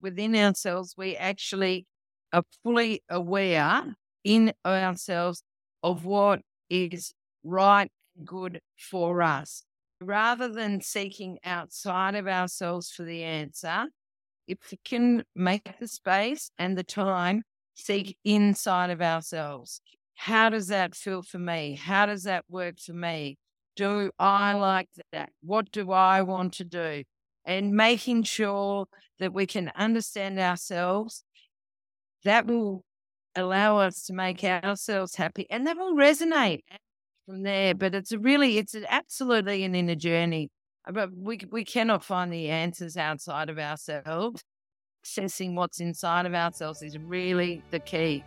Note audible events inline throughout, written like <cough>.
within ourselves, we actually are fully aware in ourselves of what is right and good for us. Rather than seeking outside of ourselves for the answer, if we can make the space and the time, seek inside of ourselves. How does that feel for me? How does that work for me? Do I like that? What do I want to do? And making sure that we can understand ourselves, that will allow us to make ourselves happy and that will resonate from there. But it's really, it's absolutely an inner journey. Uh, but we, we cannot find the answers outside of ourselves. Assessing what's inside of ourselves is really the key.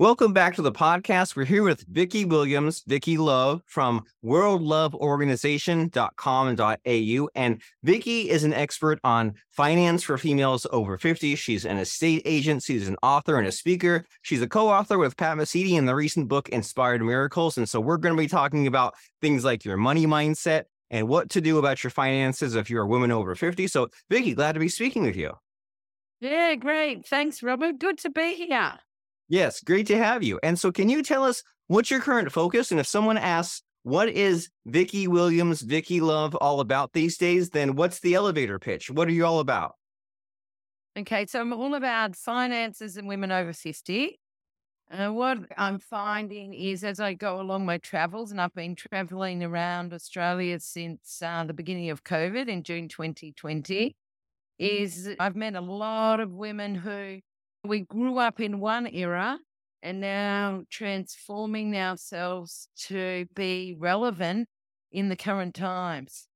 Welcome back to the podcast. We're here with Vicki Williams, Vicki Love from worldloveorganization.com.au. And Vicki is an expert on finance for females over 50. She's an estate agent, she's an author and a speaker. She's a co-author with Pat Mesiti in the recent book Inspired Miracles. And so we're going to be talking about things like your money mindset and what to do about your finances if you're a woman over 50. So Vicki, glad to be speaking with you. Yeah, great. Thanks, Robert. Good to be here. Yes, great to have you. And so, can you tell us what's your current focus? And if someone asks, what is Vicki Williams, Vicki Love all about these days? Then what's the elevator pitch? What are you all about? Okay, so I'm all about finances and women over 50. Uh, what I'm finding is as I go along my travels, and I've been traveling around Australia since uh, the beginning of COVID in June 2020, is I've met a lot of women who we grew up in one era and now transforming ourselves to be relevant in the current times.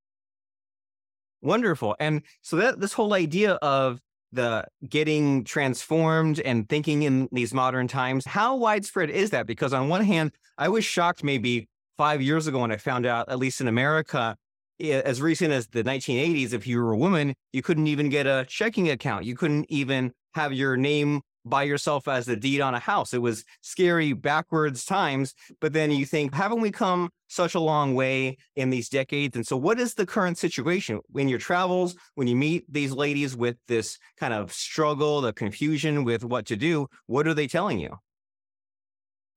Wonderful. And so that this whole idea of the getting transformed and thinking in these modern times, how widespread is that? Because on one hand, I was shocked maybe five years ago when I found out, at least in America, as recent as the 1980s, if you were a woman, you couldn't even get a checking account. You couldn't even have your name by yourself as the deed on a house. It was scary backwards times. But then you think, haven't we come such a long way in these decades? And so, what is the current situation in your travels when you meet these ladies with this kind of struggle, the confusion with what to do? What are they telling you?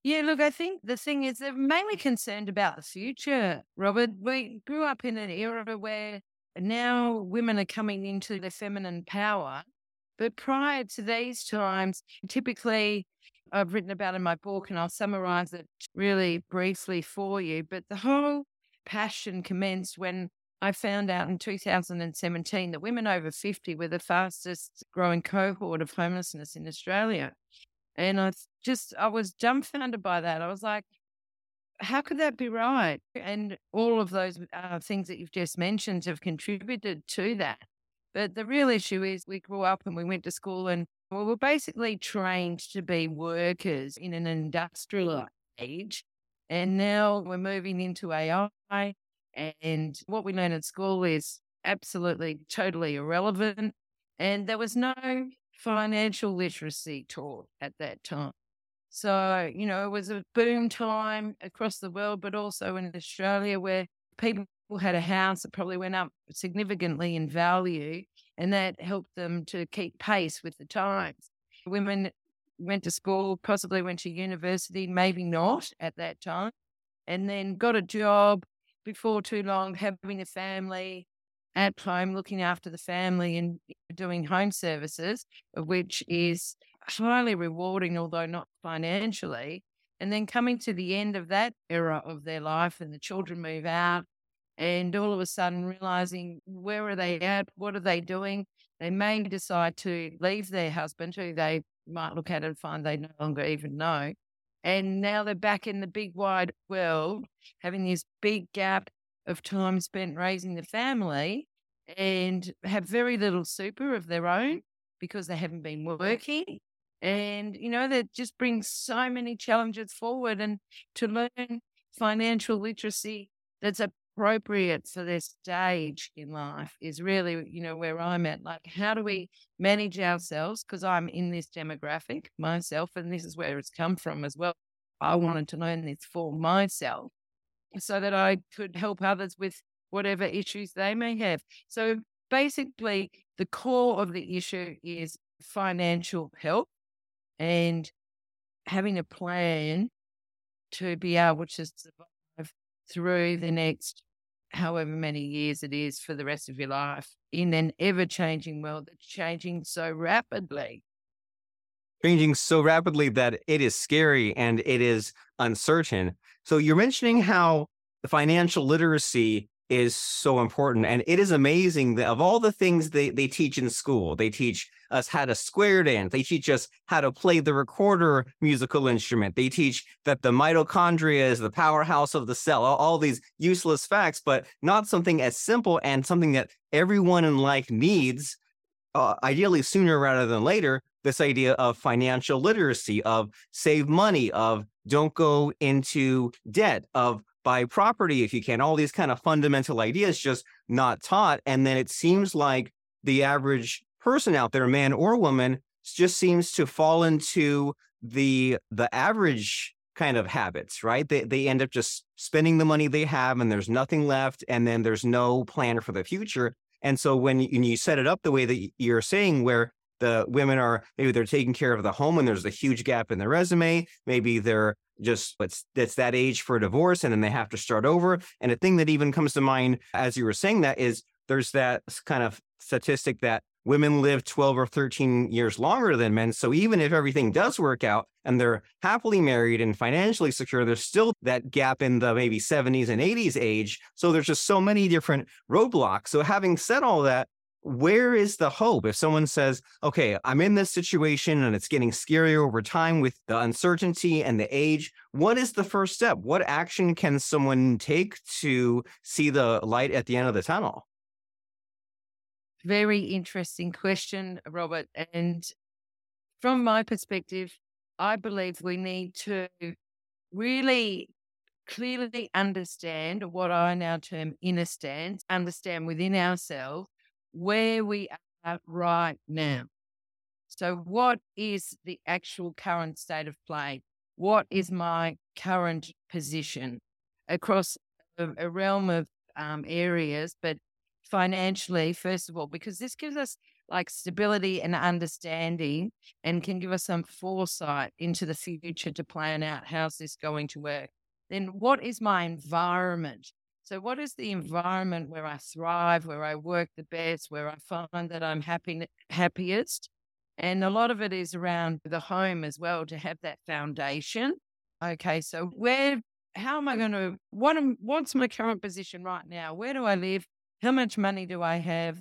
Yeah, look, I think the thing is they're mainly concerned about the future, Robert. We grew up in an era where now women are coming into their feminine power but prior to these times, typically I've written about in my book and I'll summarize it really briefly for you. But the whole passion commenced when I found out in 2017 that women over 50 were the fastest growing cohort of homelessness in Australia. And I just, I was dumbfounded by that. I was like, how could that be right? And all of those uh, things that you've just mentioned have contributed to that. But the real issue is we grew up and we went to school and we were basically trained to be workers in an industrial age. And now we're moving into AI. And what we learn at school is absolutely, totally irrelevant. And there was no financial literacy taught at that time. So, you know, it was a boom time across the world, but also in Australia where people had a house that probably went up significantly in value, and that helped them to keep pace with the times. Women went to school, possibly went to university, maybe not at that time, and then got a job before too long, having a family at home, looking after the family and doing home services, which is highly rewarding, although not financially. And then coming to the end of that era of their life and the children move out and all of a sudden realizing where are they at, what are they doing. They may decide to leave their husband, who they might look at and find they no longer even know. And now they're back in the big wide world, having this big gap of time spent raising the family and have very little super of their own because they haven't been working. And, you know, that just brings so many challenges forward. And to learn financial literacy that's a appropriate for their stage in life is really, you know, where I'm at. Like, how do we manage ourselves? Because I'm in this demographic myself, and this is where it's come from as well. I wanted to learn this for myself so that I could help others with whatever issues they may have. So, basically the core of the issue is financial help and having a plan to be able to survive through the next however many years it is for the rest of your life in an ever changing world that's changing so rapidly. Changing so rapidly that it is scary and it is uncertain. So you're mentioning how the financial literacy is so important. And it is amazing that of all the things they, they teach in school, they teach us how to square dance. They teach us how to play the recorder musical instrument. They teach that the mitochondria is the powerhouse of the cell, all, all these useless facts, but not something as simple and something that everyone in life needs, uh, ideally sooner rather than later. This idea of financial literacy, of save money, of don't go into debt, of buy property if you can, all these kind of fundamental ideas just not taught. And then it seems like the average person out there, man or woman, just seems to fall into the the average kind of habits, right? They they end up just spending the money they have and there's nothing left and then there's no plan for the future. And so when you, when you set it up the way that you're saying where the women are maybe they're taking care of the home and there's a huge gap in their resume, maybe they're just it's it's that age for divorce and then they have to start over. And a thing that even comes to mind as you were saying that is there's that kind of statistic that women live 12 or 13 years longer than men. So even if everything does work out and they're happily married and financially secure there's still that gap in the maybe 70s and 80s age. So there's just so many different roadblocks. So having said all that where is the hope if someone says, okay, I'm in this situation and it's getting scarier over time with the uncertainty and the age? What is the first step? What action can someone take to see the light at the end of the tunnel? Very interesting question, Robert. And from my perspective, I believe we need to really clearly understand what I now term inner stance, understand within ourselves where we are right now. So, what is the actual current state of play? What is my current position across a, a realm of um, areas, but financially, first of all, because this gives us like stability and understanding and can give us some foresight into the future to plan out how's this going to work. Then, what is my environment? So, what is the environment where I thrive, where I work the best, where I find that I'm happy, happiest? And a lot of it is around the home as well to have that foundation. Okay, so where, how am I going to, what am, what's my current position right now? Where do I live? How much money do I have?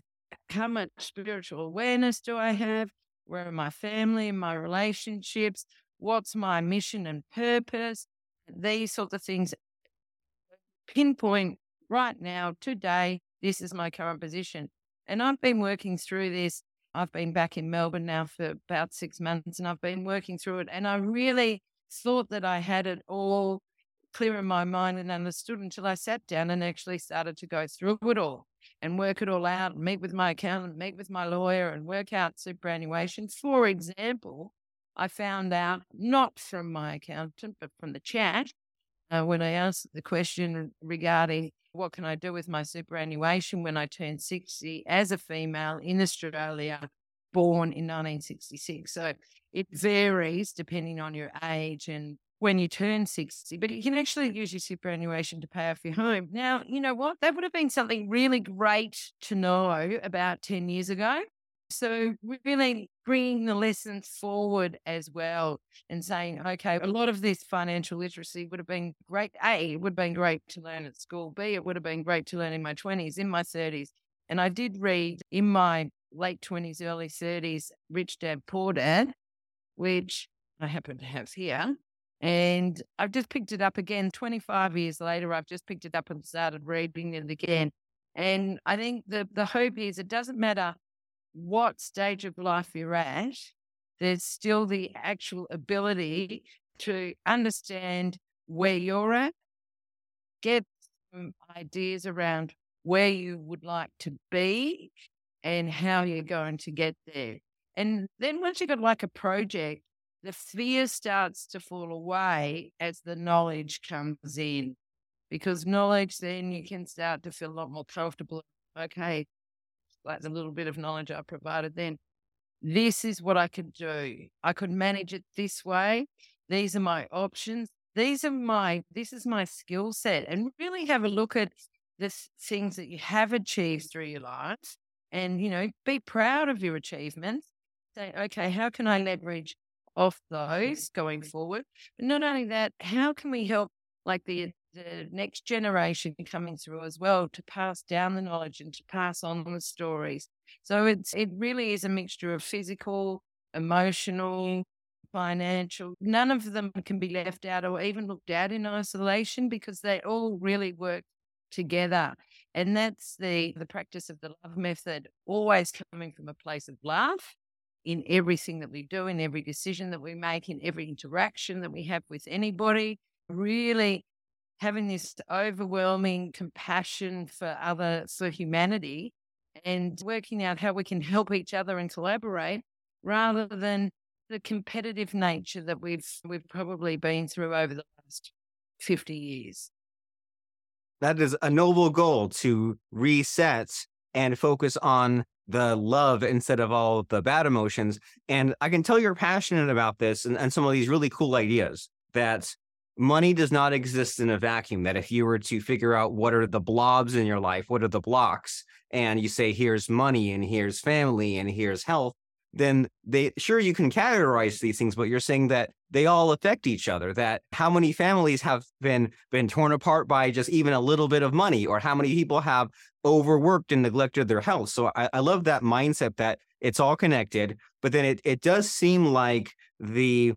How much spiritual awareness do I have? Where are my family my relationships? What's my mission and purpose? These sorts of things pinpoint right now, today, this is my current position. And I've been working through this. I've been back in Melbourne now for about six months and I've been working through it. And I really thought that I had it all clear in my mind and understood until I sat down and actually started to go through it all and work it all out, and meet with my accountant, meet with my lawyer, and work out superannuation. For example, I found out not from my accountant, but from the chat uh, when I asked the question regarding what can I do with my superannuation when I turn 60 as a female in Australia, born in 1966. So it varies depending on your age and when you turn 60, but you can actually use your superannuation to pay off your home. Now, you know what? That would have been something really great to know about 10 years ago. So really bringing the lessons forward as well and saying, okay, a lot of this financial literacy would have been great. A, it would have been great to learn at school. B, it would have been great to learn in my 20s, in my 30s. And I did read in my late 20s, early 30s, Rich Dad, Poor Dad, which I happen to have here. And I've just picked it up again 25 years later. I've just picked it up and started reading it again. And I think the, the hope is it doesn't matter what stage of life you're at, there's still the actual ability to understand where you're at, get some ideas around where you would like to be and how you're going to get there. And then once you've got like a project, the fear starts to fall away as the knowledge comes in. Because knowledge, then you can start to feel a lot more comfortable. Okay, like the little bit of knowledge I provided then. This is what I could do. I could manage it this way. These are my options. These are my, this is my skill set. And really have a look at the things that you have achieved through your life and, you know, be proud of your achievements. Say, okay, how can I leverage off those going forward? But not only that, how can we help like the the next generation coming through as well to pass down the knowledge and to pass on the stories. So it's it really is a mixture of physical, emotional, financial. None of them can be left out or even looked at in isolation because they all really work together. And that's the the practice of the love method, always coming from a place of love in everything that we do, in every decision that we make, in every interaction that we have with anybody. Really having this overwhelming compassion for other, for humanity, and working out how we can help each other and collaborate rather than the competitive nature that we've we've probably been through over the last 50 years. That is a noble goal to reset and focus on the love instead of all the bad emotions. And I can tell you're passionate about this and, and some of these really cool ideas that money does not exist in a vacuum. That if you were to figure out what are the blobs in your life, what are the blocks, and you say, here's money and here's family and here's health, then they sure you can categorize these things, but you're saying that they all affect each other. That how many families have been been torn apart by just even a little bit of money, or how many people have overworked and neglected their health. So I, I love that mindset that it's all connected. But then it it does seem like the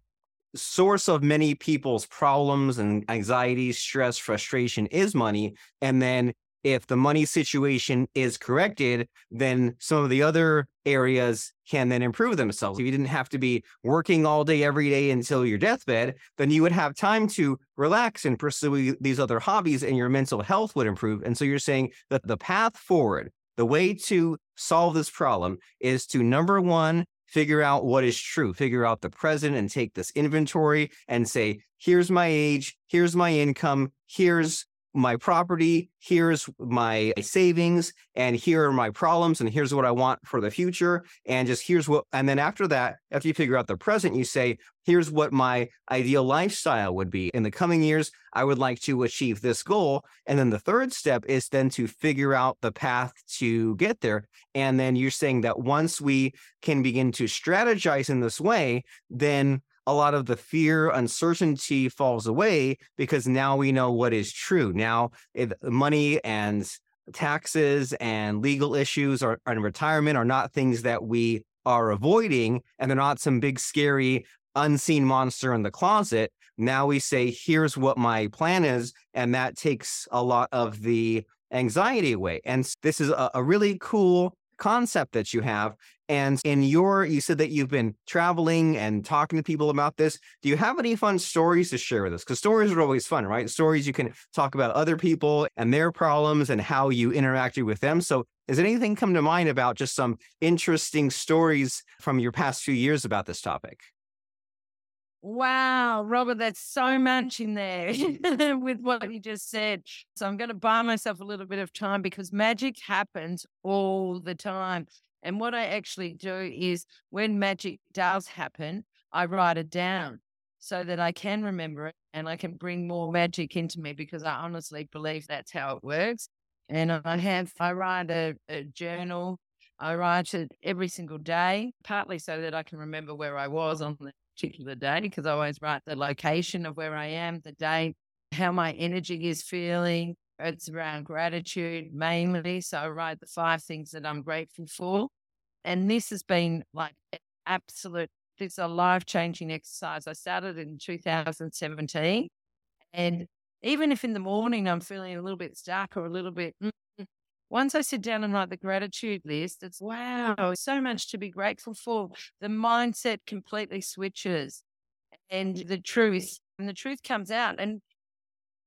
source of many people's problems and anxieties, stress, frustration is money. And then if the money situation is corrected, then some of the other areas can then improve themselves. If you didn't have to be working all day, every day until your deathbed, then you would have time to relax and pursue these other hobbies and your mental health would improve. And so you're saying that the path forward, the way to solve this problem is to number one, figure out what is true, figure out the present and take this inventory and say, here's my age, here's my income, here's my property, here's my savings, and here are my problems, and here's what I want for the future. And just here's what, and then after that, after you figure out the present, you say, here's what my ideal lifestyle would be. In the coming years, I would like to achieve this goal. And then the third step is then to figure out the path to get there. And then you're saying that once we can begin to strategize in this way, then a lot of the fear, uncertainty falls away because now we know what is true. Now, money and taxes and legal issues or, and retirement are not things that we are avoiding, and they're not some big, scary, unseen monster in the closet. Now we say, here's what my plan is. And that takes a lot of the anxiety away. And this is a, a really cool concept that you have. And in your, you said that you've been traveling and talking to people about this. Do you have any fun stories to share with us? Because stories are always fun, right? Stories you can talk about other people and their problems and how you interacted with them. So, does anything come to mind about just some interesting stories from your past few years about this topic? Wow, Robert, that's so much in there <laughs> with what you just said. So I'm going to buy myself a little bit of time because magic happens all the time. And what I actually do is when magic does happen, I write it down so that I can remember it and I can bring more magic into me because I honestly believe that's how it works. And I have, I write a, a journal. I write it every single day, partly so that I can remember where I was on the particular day because I always write the location of where I am, the date, how my energy is feeling. It's around gratitude mainly. So I write the five things that I'm grateful for. And this has been like absolute, this is a life changing exercise. I started in 2017. And even if in the morning I'm feeling a little bit stuck or a little bit, mm, once I sit down and write the gratitude list, it's wow, so much to be grateful for. The mindset completely switches and the truth, and the truth comes out. And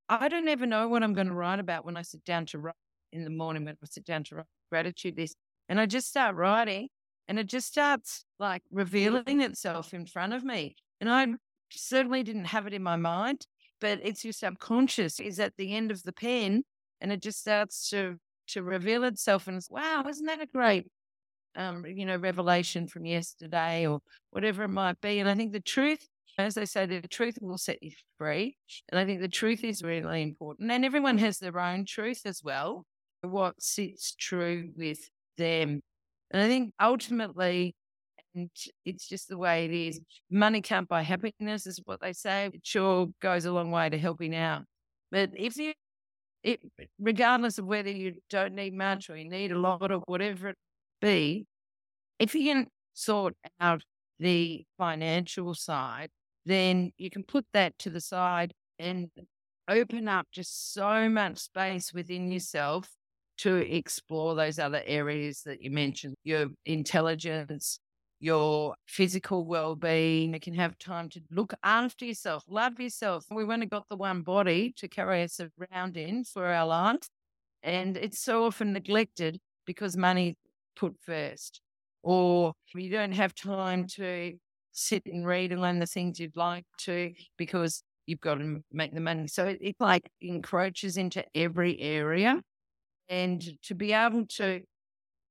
I don't ever know what I'm going to write about when I sit down to write in the morning, when I sit down to write gratitude list. And I just start writing and it just starts like revealing itself in front of me. And I certainly didn't have it in my mind, but it's your subconscious is at the end of the pen and it just starts to to reveal itself. And it's, wow, isn't that a great, um, you know, revelation from yesterday or whatever it might be? And I think the truth, as they say, the truth will set you free. And I think the truth is really important. And everyone has their own truth as well, what sits true with them. And I think ultimately, and it's just the way it is. Money can't buy happiness, is what they say. It sure goes a long way to helping out. But if you, it, regardless of whether you don't need much or you need a lot or whatever it be, if you can sort out the financial side, then you can put that to the side and open up just so much space within yourself to explore those other areas that you mentioned your intelligence, your physical well-being. You can have time to look after yourself, love yourself. We've only got the one body to carry us around in for our lives. And it's so often neglected because money put first. Or you don't have time to sit and read and learn the things you'd like to because you've got to make the money. So it, it like encroaches into every area. And to be able to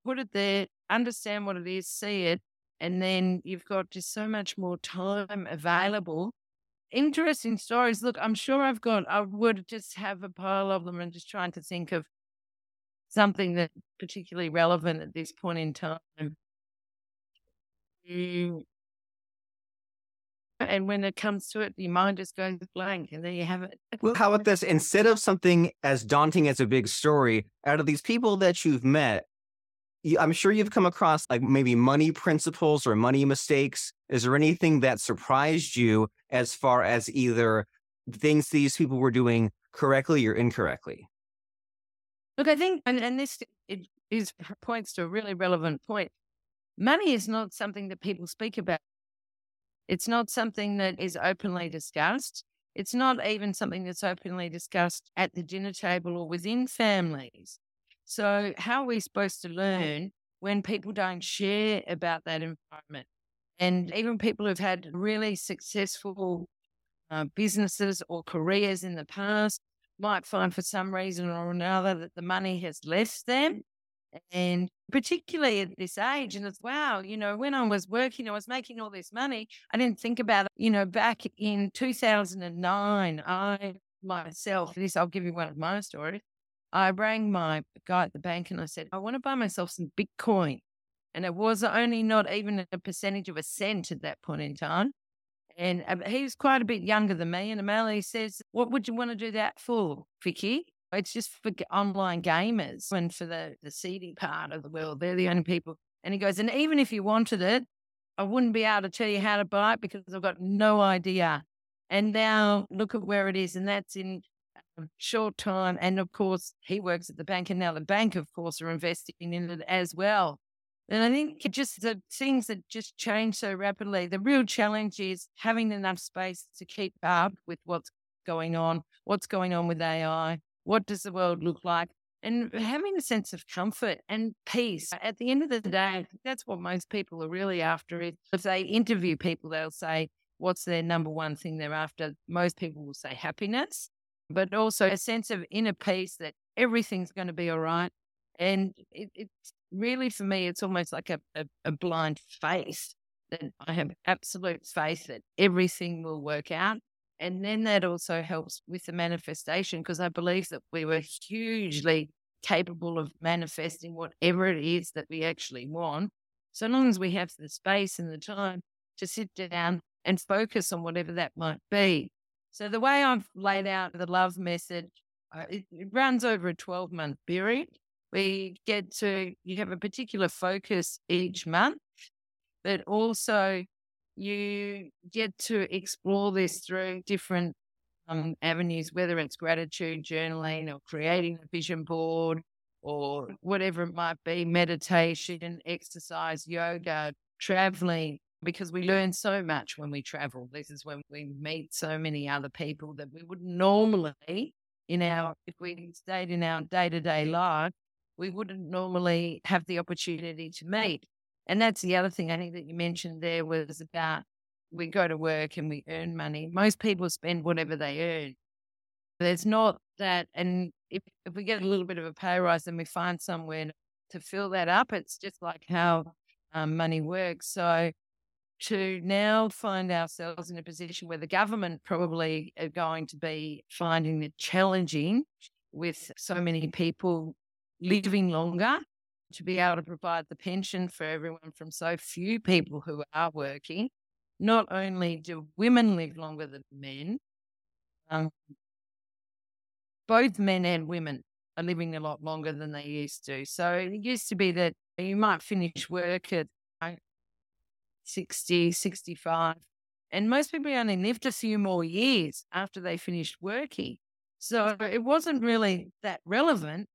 put it there, understand what it is, see it, and then you've got just so much more time available. Interesting stories. Look, I'm sure I've got, I would just have a pile of them and just trying to think of something that particularly relevant at this point in time. Mm. And when it comes to it, your mind just goes blank, and there you have it. Well, how about this? Instead of something as daunting as a big story, out of these people that you've met, I'm sure you've come across like maybe money principles or money mistakes. Is there anything that surprised you as far as either things these people were doing correctly or incorrectly? Look, I think, and, and this it is points to a really relevant point. Money is not something that people speak about. It's not something that is openly discussed. It's not even something that's openly discussed at the dinner table or within families. So, how are we supposed to learn when people don't share about that environment? And even people who've had really successful uh, businesses or careers in the past might find for some reason or another that the money has left them. And particularly at this age, and it's wow, you know, when I was working, I was making all this money. I didn't think about it. You know, back in 2009, I myself, this, I'll give you one of my stories. I rang my guy at the bank and I said, I want to buy myself some Bitcoin. And it was only not even a percentage of a cent at that point in time. And uh, he was quite a bit younger than me. And Amelia says, What would you want to do that for, Vicki? It's just for online gamers and for the, the seedy part of the world. They're the only people. And he goes, And even if you wanted it, I wouldn't be able to tell you how to buy it because I've got no idea. And now look at where it is. And that's in um, short time. And of course, he works at the bank, and now the bank, of course, are investing in it as well. And I think just the things that just change so rapidly. The real challenge is having enough space to keep up with what's going on, what's going on with AI, what does the world look like, and having a sense of comfort and peace. At the end of the day, that's what most people are really after. If they interview people, they'll say, What's their number one thing they're after? Most people will say happiness but also a sense of inner peace that everything's going to be all right. And it, it's really, for me, it's almost like a, a, a blind faith that I have absolute faith that everything will work out. And then that also helps with the manifestation because I believe that we were hugely capable of manifesting whatever it is that we actually want. So long as we have the space and the time to sit down and focus on whatever that might be. So the way I've laid out the love method, uh, it, it runs over a 12 month period. We get to, you have a particular focus each month, but also you get to explore this through different um, avenues, whether it's gratitude journaling or creating a vision board or whatever it might be, meditation, exercise, yoga, traveling, because we learn so much when we travel. This is when we meet so many other people that we would normally, in our, if we stayed in our day to day life, we wouldn't normally have the opportunity to meet. And that's the other thing I think that you mentioned there was about we go to work and we earn money. Most people spend whatever they earn. There's not that. And if, if we get a little bit of a pay rise and we find somewhere to fill that up, it's just like how um, money works. So to now find ourselves in a position where the government probably are going to be finding it challenging with so many people living longer to be able to provide the pension for everyone from so few people who are working. Not only do women live longer than men, um, both men and women are living a lot longer than they used to. So it used to be that you might finish work at 60, 65. And most people only lived a few more years after they finished working. So it wasn't really that relevant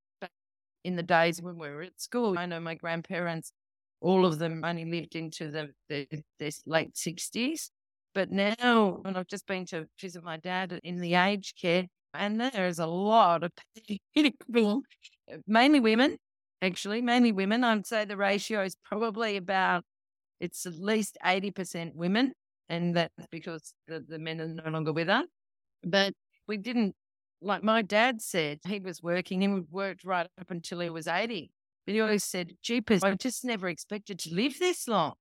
in the days when we were at school. I know my grandparents, all of them only lived into the, the, late 60s. But now, when I've just been to visit my dad in the aged care, and there's a lot of <laughs> people, mainly women, actually, mainly women. I'd say the ratio is probably about it's at least 80% women, and that's because the, the men are no longer with us. But we didn't, like my dad said, he was working, he worked right up until he was 80. But he always said, Jeepers, I just never expected to live this long.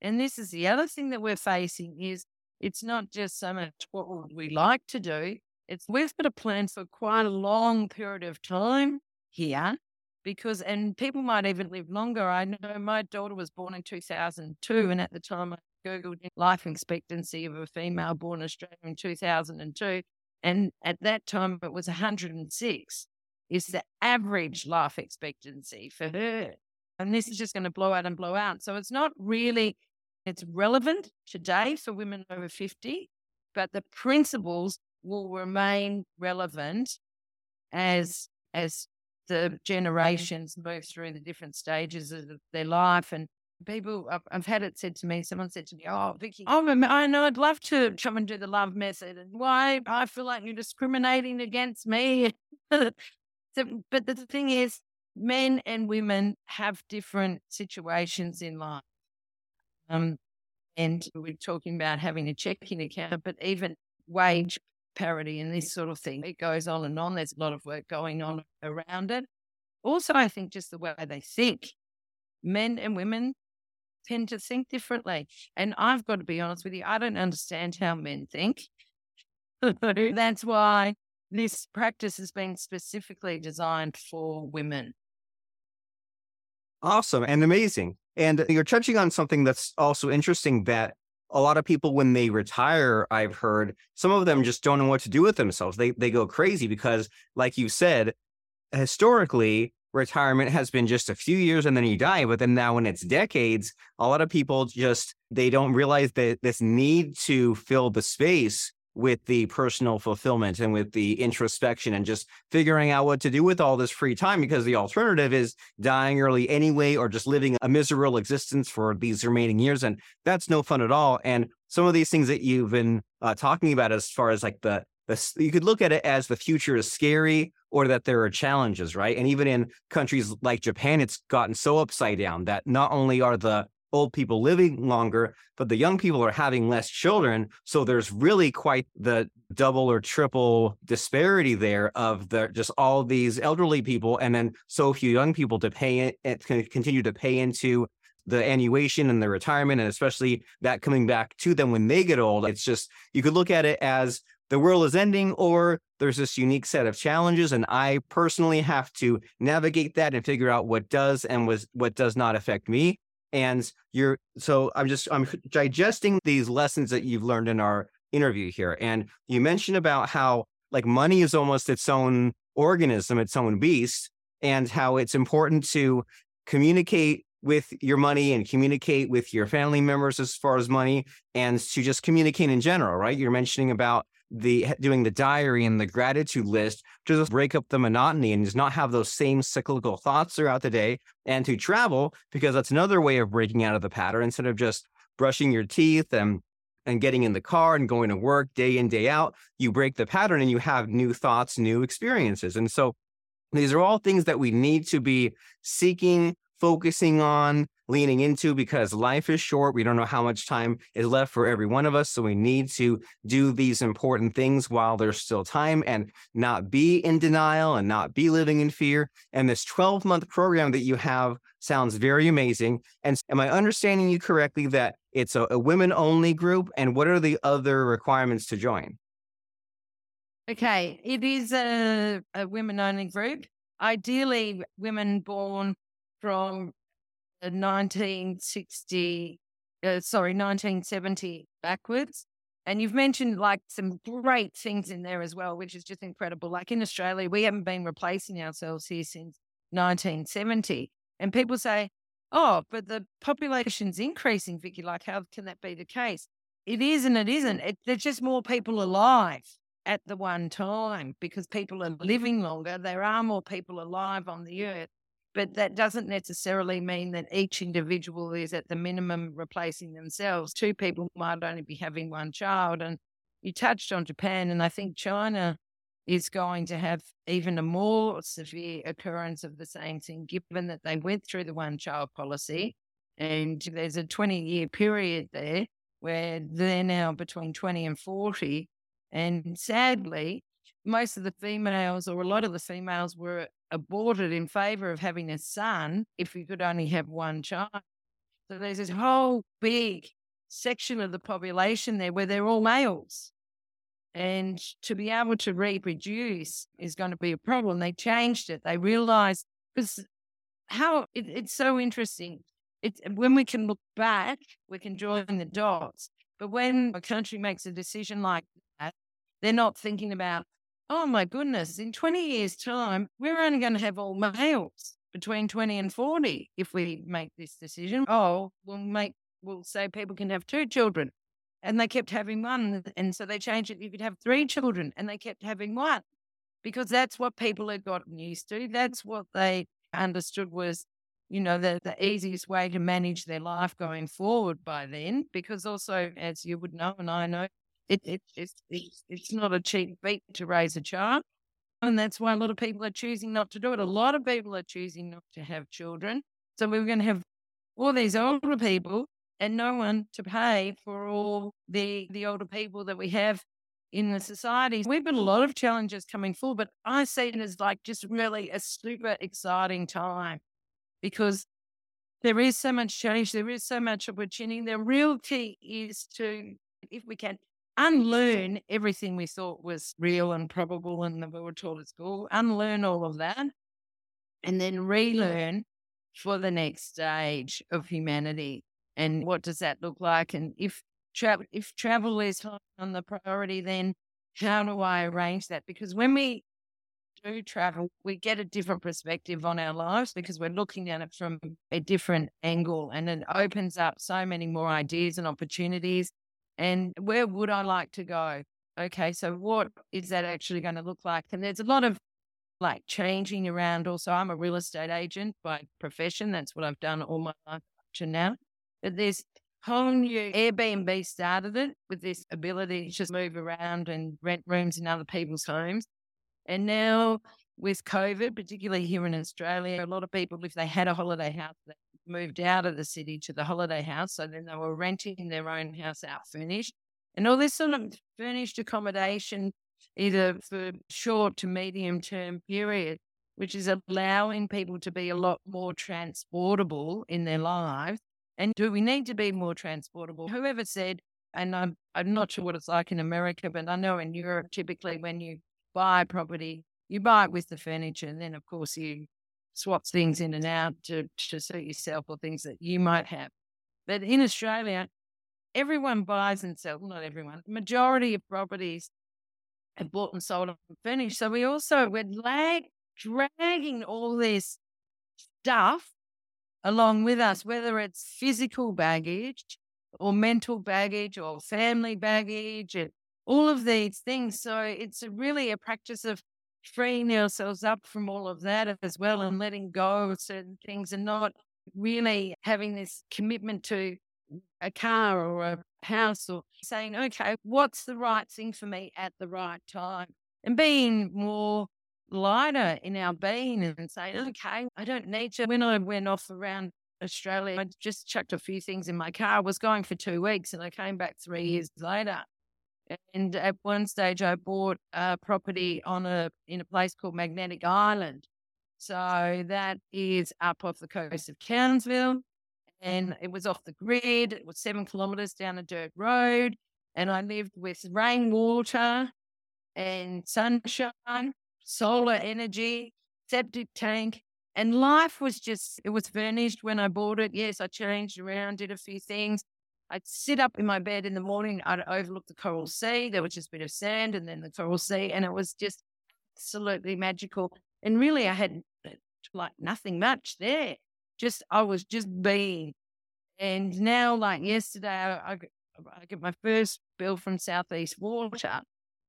And this is the other thing that we're facing is it's not just so much what we like to do. It's we've got a plan for quite a long period of time here because, and people might even live longer. I know my daughter was born in 2002, and at the time I Googled life expectancy of a female born in Australia in 2002. And at that time, it was 106 is the average life expectancy for her. And this is just going to blow out and blow out. So it's not really, it's relevant today for women over 50, but the principles will remain relevant as, as the generations move through the different stages of their life and people I've, I've, had it said to me someone said to me oh vicki oh, i know i'd love to come and do the love method and why i feel like you're discriminating against me <laughs> so, but the thing is men and women have different situations in life um, and we're talking about having a checking account but even wage parity and this sort of thing. It goes on and on. There's a lot of work going on around it. Also, I think just the way they think, men and women tend to think differently. And I've got to be honest with you, I don't understand how men think. <laughs> That's why this practice has been specifically designed for women. Awesome and amazing. And you're touching on something that's also interesting that a lot of people when they retire i've heard some of them just don't know what to do with themselves they they go crazy because like you said historically retirement has been just a few years and then you die but then now when it's decades a lot of people just they don't realize that this need to fill the space with the personal fulfillment and with the introspection and just figuring out what to do with all this free time because the alternative is dying early anyway or just living a miserable existence for these remaining years and that's no fun at all. And some of these things that you've been uh, talking about as far as like the you could look at it as the future is scary or that there are challenges right and even in countries like Japan it's gotten so upside down that not only are the old people living longer, but the young people are having less children. So there's really quite the double or triple disparity there of the just all these elderly people and then so few young people to pay it continue to pay into the annuation and the retirement and especially that coming back to them when they get old. It's just you could look at it as the world is ending or there's this unique set of challenges and i personally have to navigate that and figure out what does and was what does not affect me. And you're so i'm just i'm digesting these lessons that you've learned in our interview here. And you mentioned about how like money is almost its own organism its own beast and how it's important to communicate with your money and communicate with your family members as far as money and to just communicate in general right? You're mentioning about the doing the diary and the gratitude list to just break up the monotony and just not have those same cyclical thoughts throughout the day and to travel because that's another way of breaking out of the pattern instead of just brushing your teeth and and getting in the car and going to work day in day out you break the pattern and you have new thoughts new experiences. And so these are all things that we need to be seeking focusing on leaning into because life is short. We don't know how much time is left for every one of us. So we need to do these important things while there's still time and not be in denial and not be living in fear. And this 12 month program that you have sounds very amazing. And am I understanding you correctly that it's a, a women only group? And what are the other requirements to join? Okay, it is a, a women only group. Ideally, women born from 1960, uh, sorry, 1970 backwards. And you've mentioned like some great things in there as well, which is just incredible. Like in Australia, we haven't been replacing ourselves here since 1970. And people say, oh, but the population's increasing, Vicki. Like, how can that be the case? It is and it isn't. It, there's just more people alive at the one time because people are living longer. There are more people alive on the earth. But that doesn't necessarily mean that each individual is at the minimum replacing themselves. Two people might only be having one child. And you touched on Japan, and I think China is going to have even a more severe occurrence of the same thing, given that they went through the one child policy. And there's a 20 year period there where they're now between 20 and 40. And sadly, most of the females, or a lot of the females, were aborted in favor of having a son if you could only have one child. So there's this whole big section of the population there where they're all males. And to be able to reproduce is going to be a problem. They changed it. They realized because how it, it's so interesting. It's when we can look back, we can join the dots. But when a country makes a decision like that, they're not thinking about oh my goodness, in 20 years' time, we're only going to have all males between 20 and 40 if we make this decision. Oh, we'll make, we'll say people can have two children. And they kept having one. And so they changed it. You could have three children and they kept having one because that's what people had gotten used to. That's what they understood was, you know, the, the easiest way to manage their life going forward by then. Because also, as you would know, and I know, it, it, it's, it's, it's not a cheap feat to raise a child. And that's why a lot of people are choosing not to do it. A lot of people are choosing not to have children. So we're going to have all these older people and no one to pay for all the, the older people that we have in the society. We've got a lot of challenges coming forward, but I see it as like just really a super exciting time because there is so much change, there is so much opportunity. The real key is to, if we can, unlearn everything we thought was real and probable and that we were taught at school, unlearn all of that, and then relearn for the next stage of humanity. And what does that look like? And if travel if travel is on the priority, then how do I arrange that? Because when we do travel, we get a different perspective on our lives because we're looking at it from a different angle and it opens up so many more ideas and opportunities and where would I like to go? Okay, so what is that actually going to look like? And there's a lot of like changing around. Also, I'm a real estate agent by profession. That's what I've done all my life to now. But there's whole new Airbnb started it with this ability to just move around and rent rooms in other people's homes. And now with COVID, particularly here in Australia, a lot of people, if they had a holiday house, they moved out of the city to the holiday house. So then they were renting their own house out furnished. And all this sort of furnished accommodation, either for short to medium term period, which is allowing people to be a lot more transportable in their lives. And do we need to be more transportable? Whoever said, and I'm, I'm not sure what it's like in America, but I know in Europe, typically when you buy property, you buy it with the furniture. And then, of course, you swap things in and out to, to suit yourself or things that you might have. But in Australia, everyone buys and sells, not everyone, majority of properties are bought and sold and furnished. So we also, we're lag, dragging all this stuff along with us, whether it's physical baggage or mental baggage or family baggage and all of these things. So it's really a practice of freeing ourselves up from all of that as well and letting go of certain things and not really having this commitment to a car or a house or saying, okay, what's the right thing for me at the right time? And being more lighter in our being and saying, okay, I don't need to. When I went off around Australia. I just chucked a few things in my car. Was going for two weeks and I came back three years later. And at one stage, I bought a property on a in a place called Magnetic Island. So that is up off the coast of Townsville, and it was off the grid. It was seven kilometers down a dirt road, and I lived with rainwater and sunshine, solar energy, septic tank, and life was just, it was furnished when I bought it. Yes, I changed around, did a few things. I'd sit up in my bed in the morning, I'd overlook the Coral Sea. There was just a bit of sand and then the Coral Sea, and it was just absolutely magical. And really, I had uh, like nothing much there. Just, I was just being. And now, like yesterday, I, I, I get my first bill from Southeast Water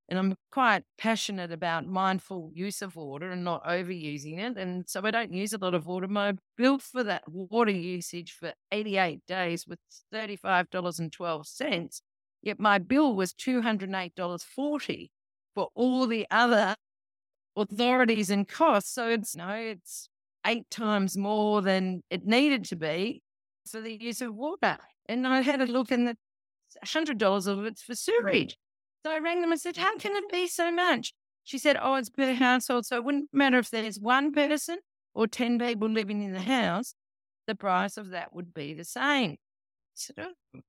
and I'm quite passionate about mindful use of water and not overusing it. And so I don't use a lot of water. My bill for that water usage for 88 days was $35.12. Yet my bill was $208.40 for all the other authorities and costs. So it's no, it's eight times more than it needed to be for the use of water. And I had a look and the $100 of it's for sewerage. So I rang them and said, How can it be so much? She said, Oh, it's per household. So it wouldn't matter if there's one person or 10 people living in the house, the price of that would be the same. I said, Oh,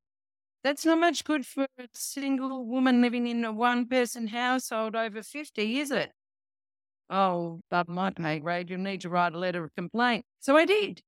that's not much good for a single woman living in a one person household over 50, is it? Oh, but my pay grade, you need to write a letter of complaint. So I did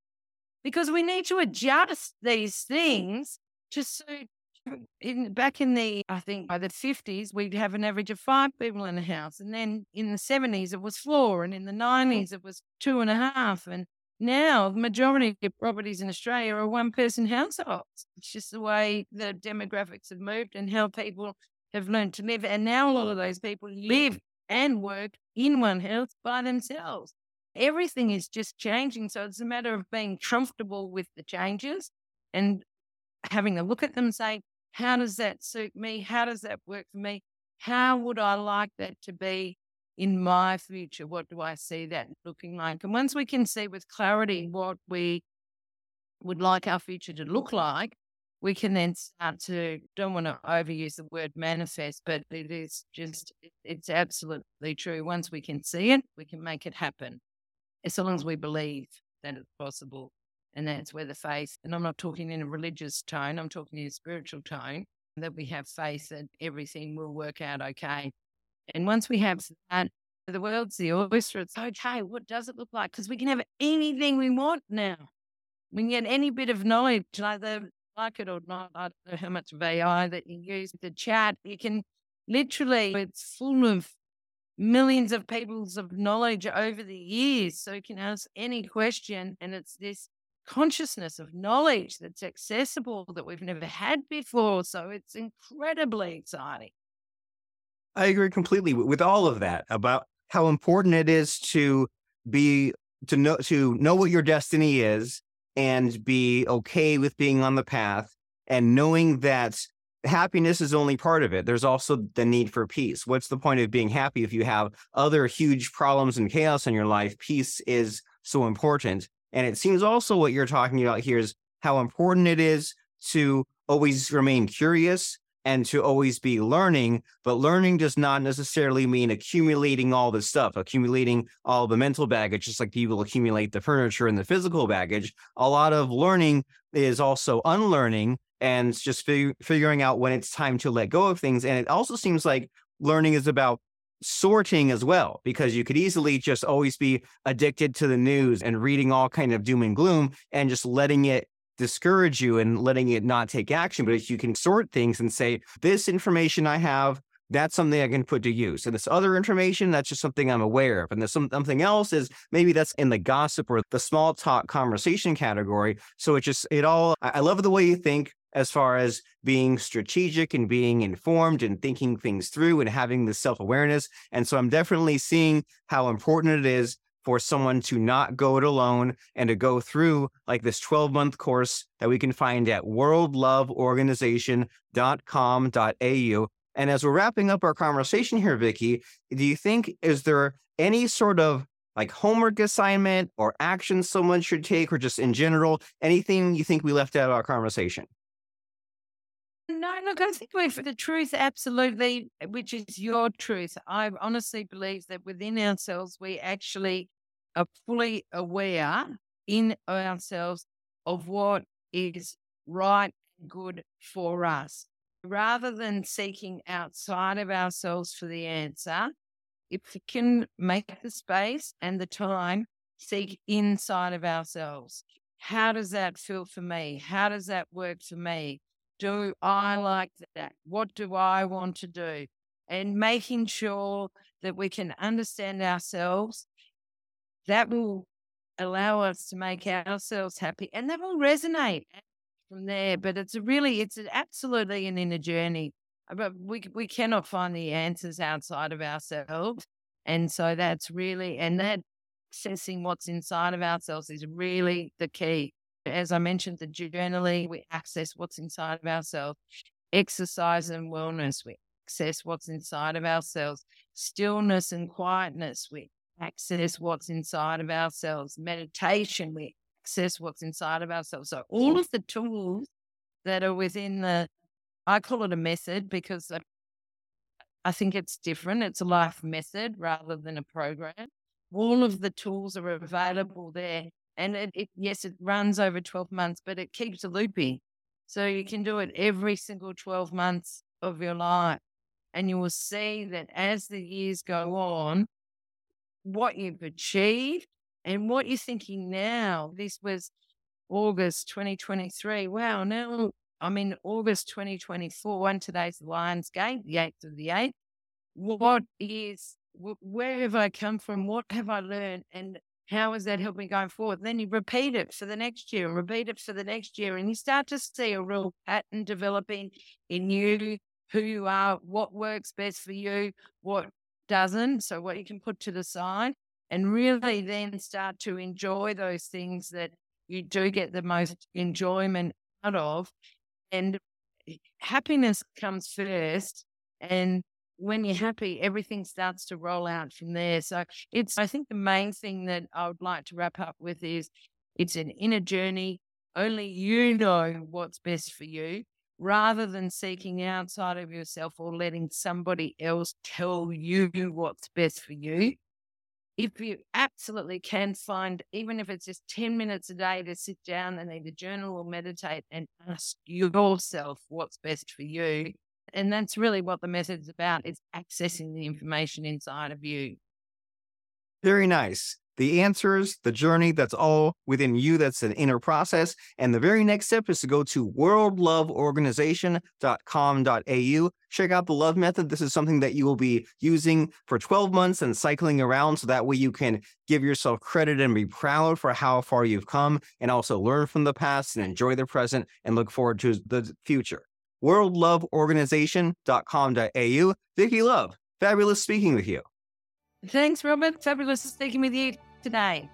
because we need to adjust these things to suit Mm, in back in the I think by the fifties we'd have an average of five people in a house, and then in the seventies it was four, and in the mm. nineties it was two and a half, and now the majority of properties in Australia are one person households. It's just the way the demographics have moved and how people have learned to live, and now a lot of those people live and work in one house by themselves. Everything is just changing, so it's a matter of being comfortable with the changes and having a look at them and say, how does that suit me? How does that work for me? How would I like that to be in my future? What do I see that looking like? And once we can see with clarity what we would like our future to look like, we can then start to don't want to overuse the word manifest, but it is just it's absolutely true. Once we can see it, we can make it happen. As long as we believe that it's possible. And that's where the faith, and I'm not talking in a religious tone, I'm talking in a spiritual tone, that we have faith that everything will work out okay. And once we have that, the world's the oyster. It's okay. What does it look like? Because we can have anything we want now. We can get any bit of knowledge, either like it or not. I don't know how much of AI that you use to chat. You can literally, it's full of millions of people's of knowledge over the years. So you can ask any question, and it's this consciousness of knowledge that's accessible that we've never had before. So it's incredibly exciting. I agree completely with all of that about how important it is to be to know to know what your destiny is and be okay with being on the path and knowing that happiness is only part of it. There's also the need for peace. What's the point of being happy if you have other huge problems and chaos in your life? Peace is so important. And it seems also what you're talking about here is how important it is to always remain curious and to always be learning. But learning does not necessarily mean accumulating all the stuff, accumulating all the mental baggage, just like people accumulate the furniture and the physical baggage. A lot of learning is also unlearning and just fig- figuring out when it's time to let go of things. And it also seems like learning is about sorting as well because you could easily just always be addicted to the news and reading all kind of doom and gloom and just letting it discourage you and letting it not take action but if you can sort things and say this information i have that's something I can put to use. And this other information, that's just something I'm aware of. And there's some, something else is maybe that's in the gossip or the small talk conversation category. So it just, it all, I love the way you think as far as being strategic and being informed and thinking things through and having the self awareness. And so I'm definitely seeing how important it is for someone to not go it alone and to go through like this 12 month course that we can find at worldloveorganization.com.au. And as we're wrapping up our conversation here, Vicki, do you think, is there any sort of like homework assignment or action someone should take, or just in general, anything you think we left out of our conversation? No, look, I think we've the truth absolutely, eh, which is your truth. I honestly believe that within ourselves, we actually are fully aware in ourselves of what is right and good for us. Rather than seeking outside of ourselves for the answer, if we can make the space and the time, seek inside of ourselves. How does that feel for me? How does that work for me? Do I like that? What do I want to do? And making sure that we can understand ourselves, that will allow us to make ourselves happy and that will resonate from there. But it's really, it's absolutely an inner journey. Uh, but we, we cannot find the answers outside of ourselves. And so that's really, and that accessing what's inside of ourselves is really the key as I mentioned, the journaling, we access what's inside of ourselves. Exercise and wellness, we access what's inside of ourselves. Stillness and quietness, we access what's inside of ourselves. Meditation, we access what's inside of ourselves. So all of the tools that are within the, I call it a method because I think it's different. It's a life method rather than a program. All of the tools are available there and it, it, yes, it runs over 12 months, but it keeps looping. So you can do it every single 12 months of your life. And you will see that as the years go on, what you've achieved and what you're thinking now. This was August 2023. Wow, now I'm in August 2024, and today's Lions Gate, the 8th of the 8th. What is, where have I come from? What have I learned? And how is that helping going forward? Then you repeat it for the next year and repeat it for the next year. And you start to see a real pattern developing in you, who you are, what works best for you, what doesn't. So, what you can put to the side and really then start to enjoy those things that you do get the most enjoyment out of. And eh, happiness comes first. And when you're happy, everything starts to roll out from there. So it's, I think the main thing that I would like to wrap up with is it's an inner journey. Only you know what's best for you rather than seeking outside of yourself or letting somebody else tell you what's best for you. If you absolutely can find, even if it's just 10 minutes a day to sit down and either journal or meditate and ask yourself what's best for you, and that's really what the method is about. It's accessing the information inside of you. Very nice. The answers, the journey, that's all within you. That's an inner process. And the very next step is to go to worldloveorganization.com.au. Check out the love method. This is something that you will be using for 12 months and cycling around. So that way you can give yourself credit and be proud for how far you've come and also learn from the past and enjoy the present and look forward to the future worldloveorganization.com.au. Vicki Love, fabulous speaking with you. Thanks, Robert. Fabulous speaking with you today.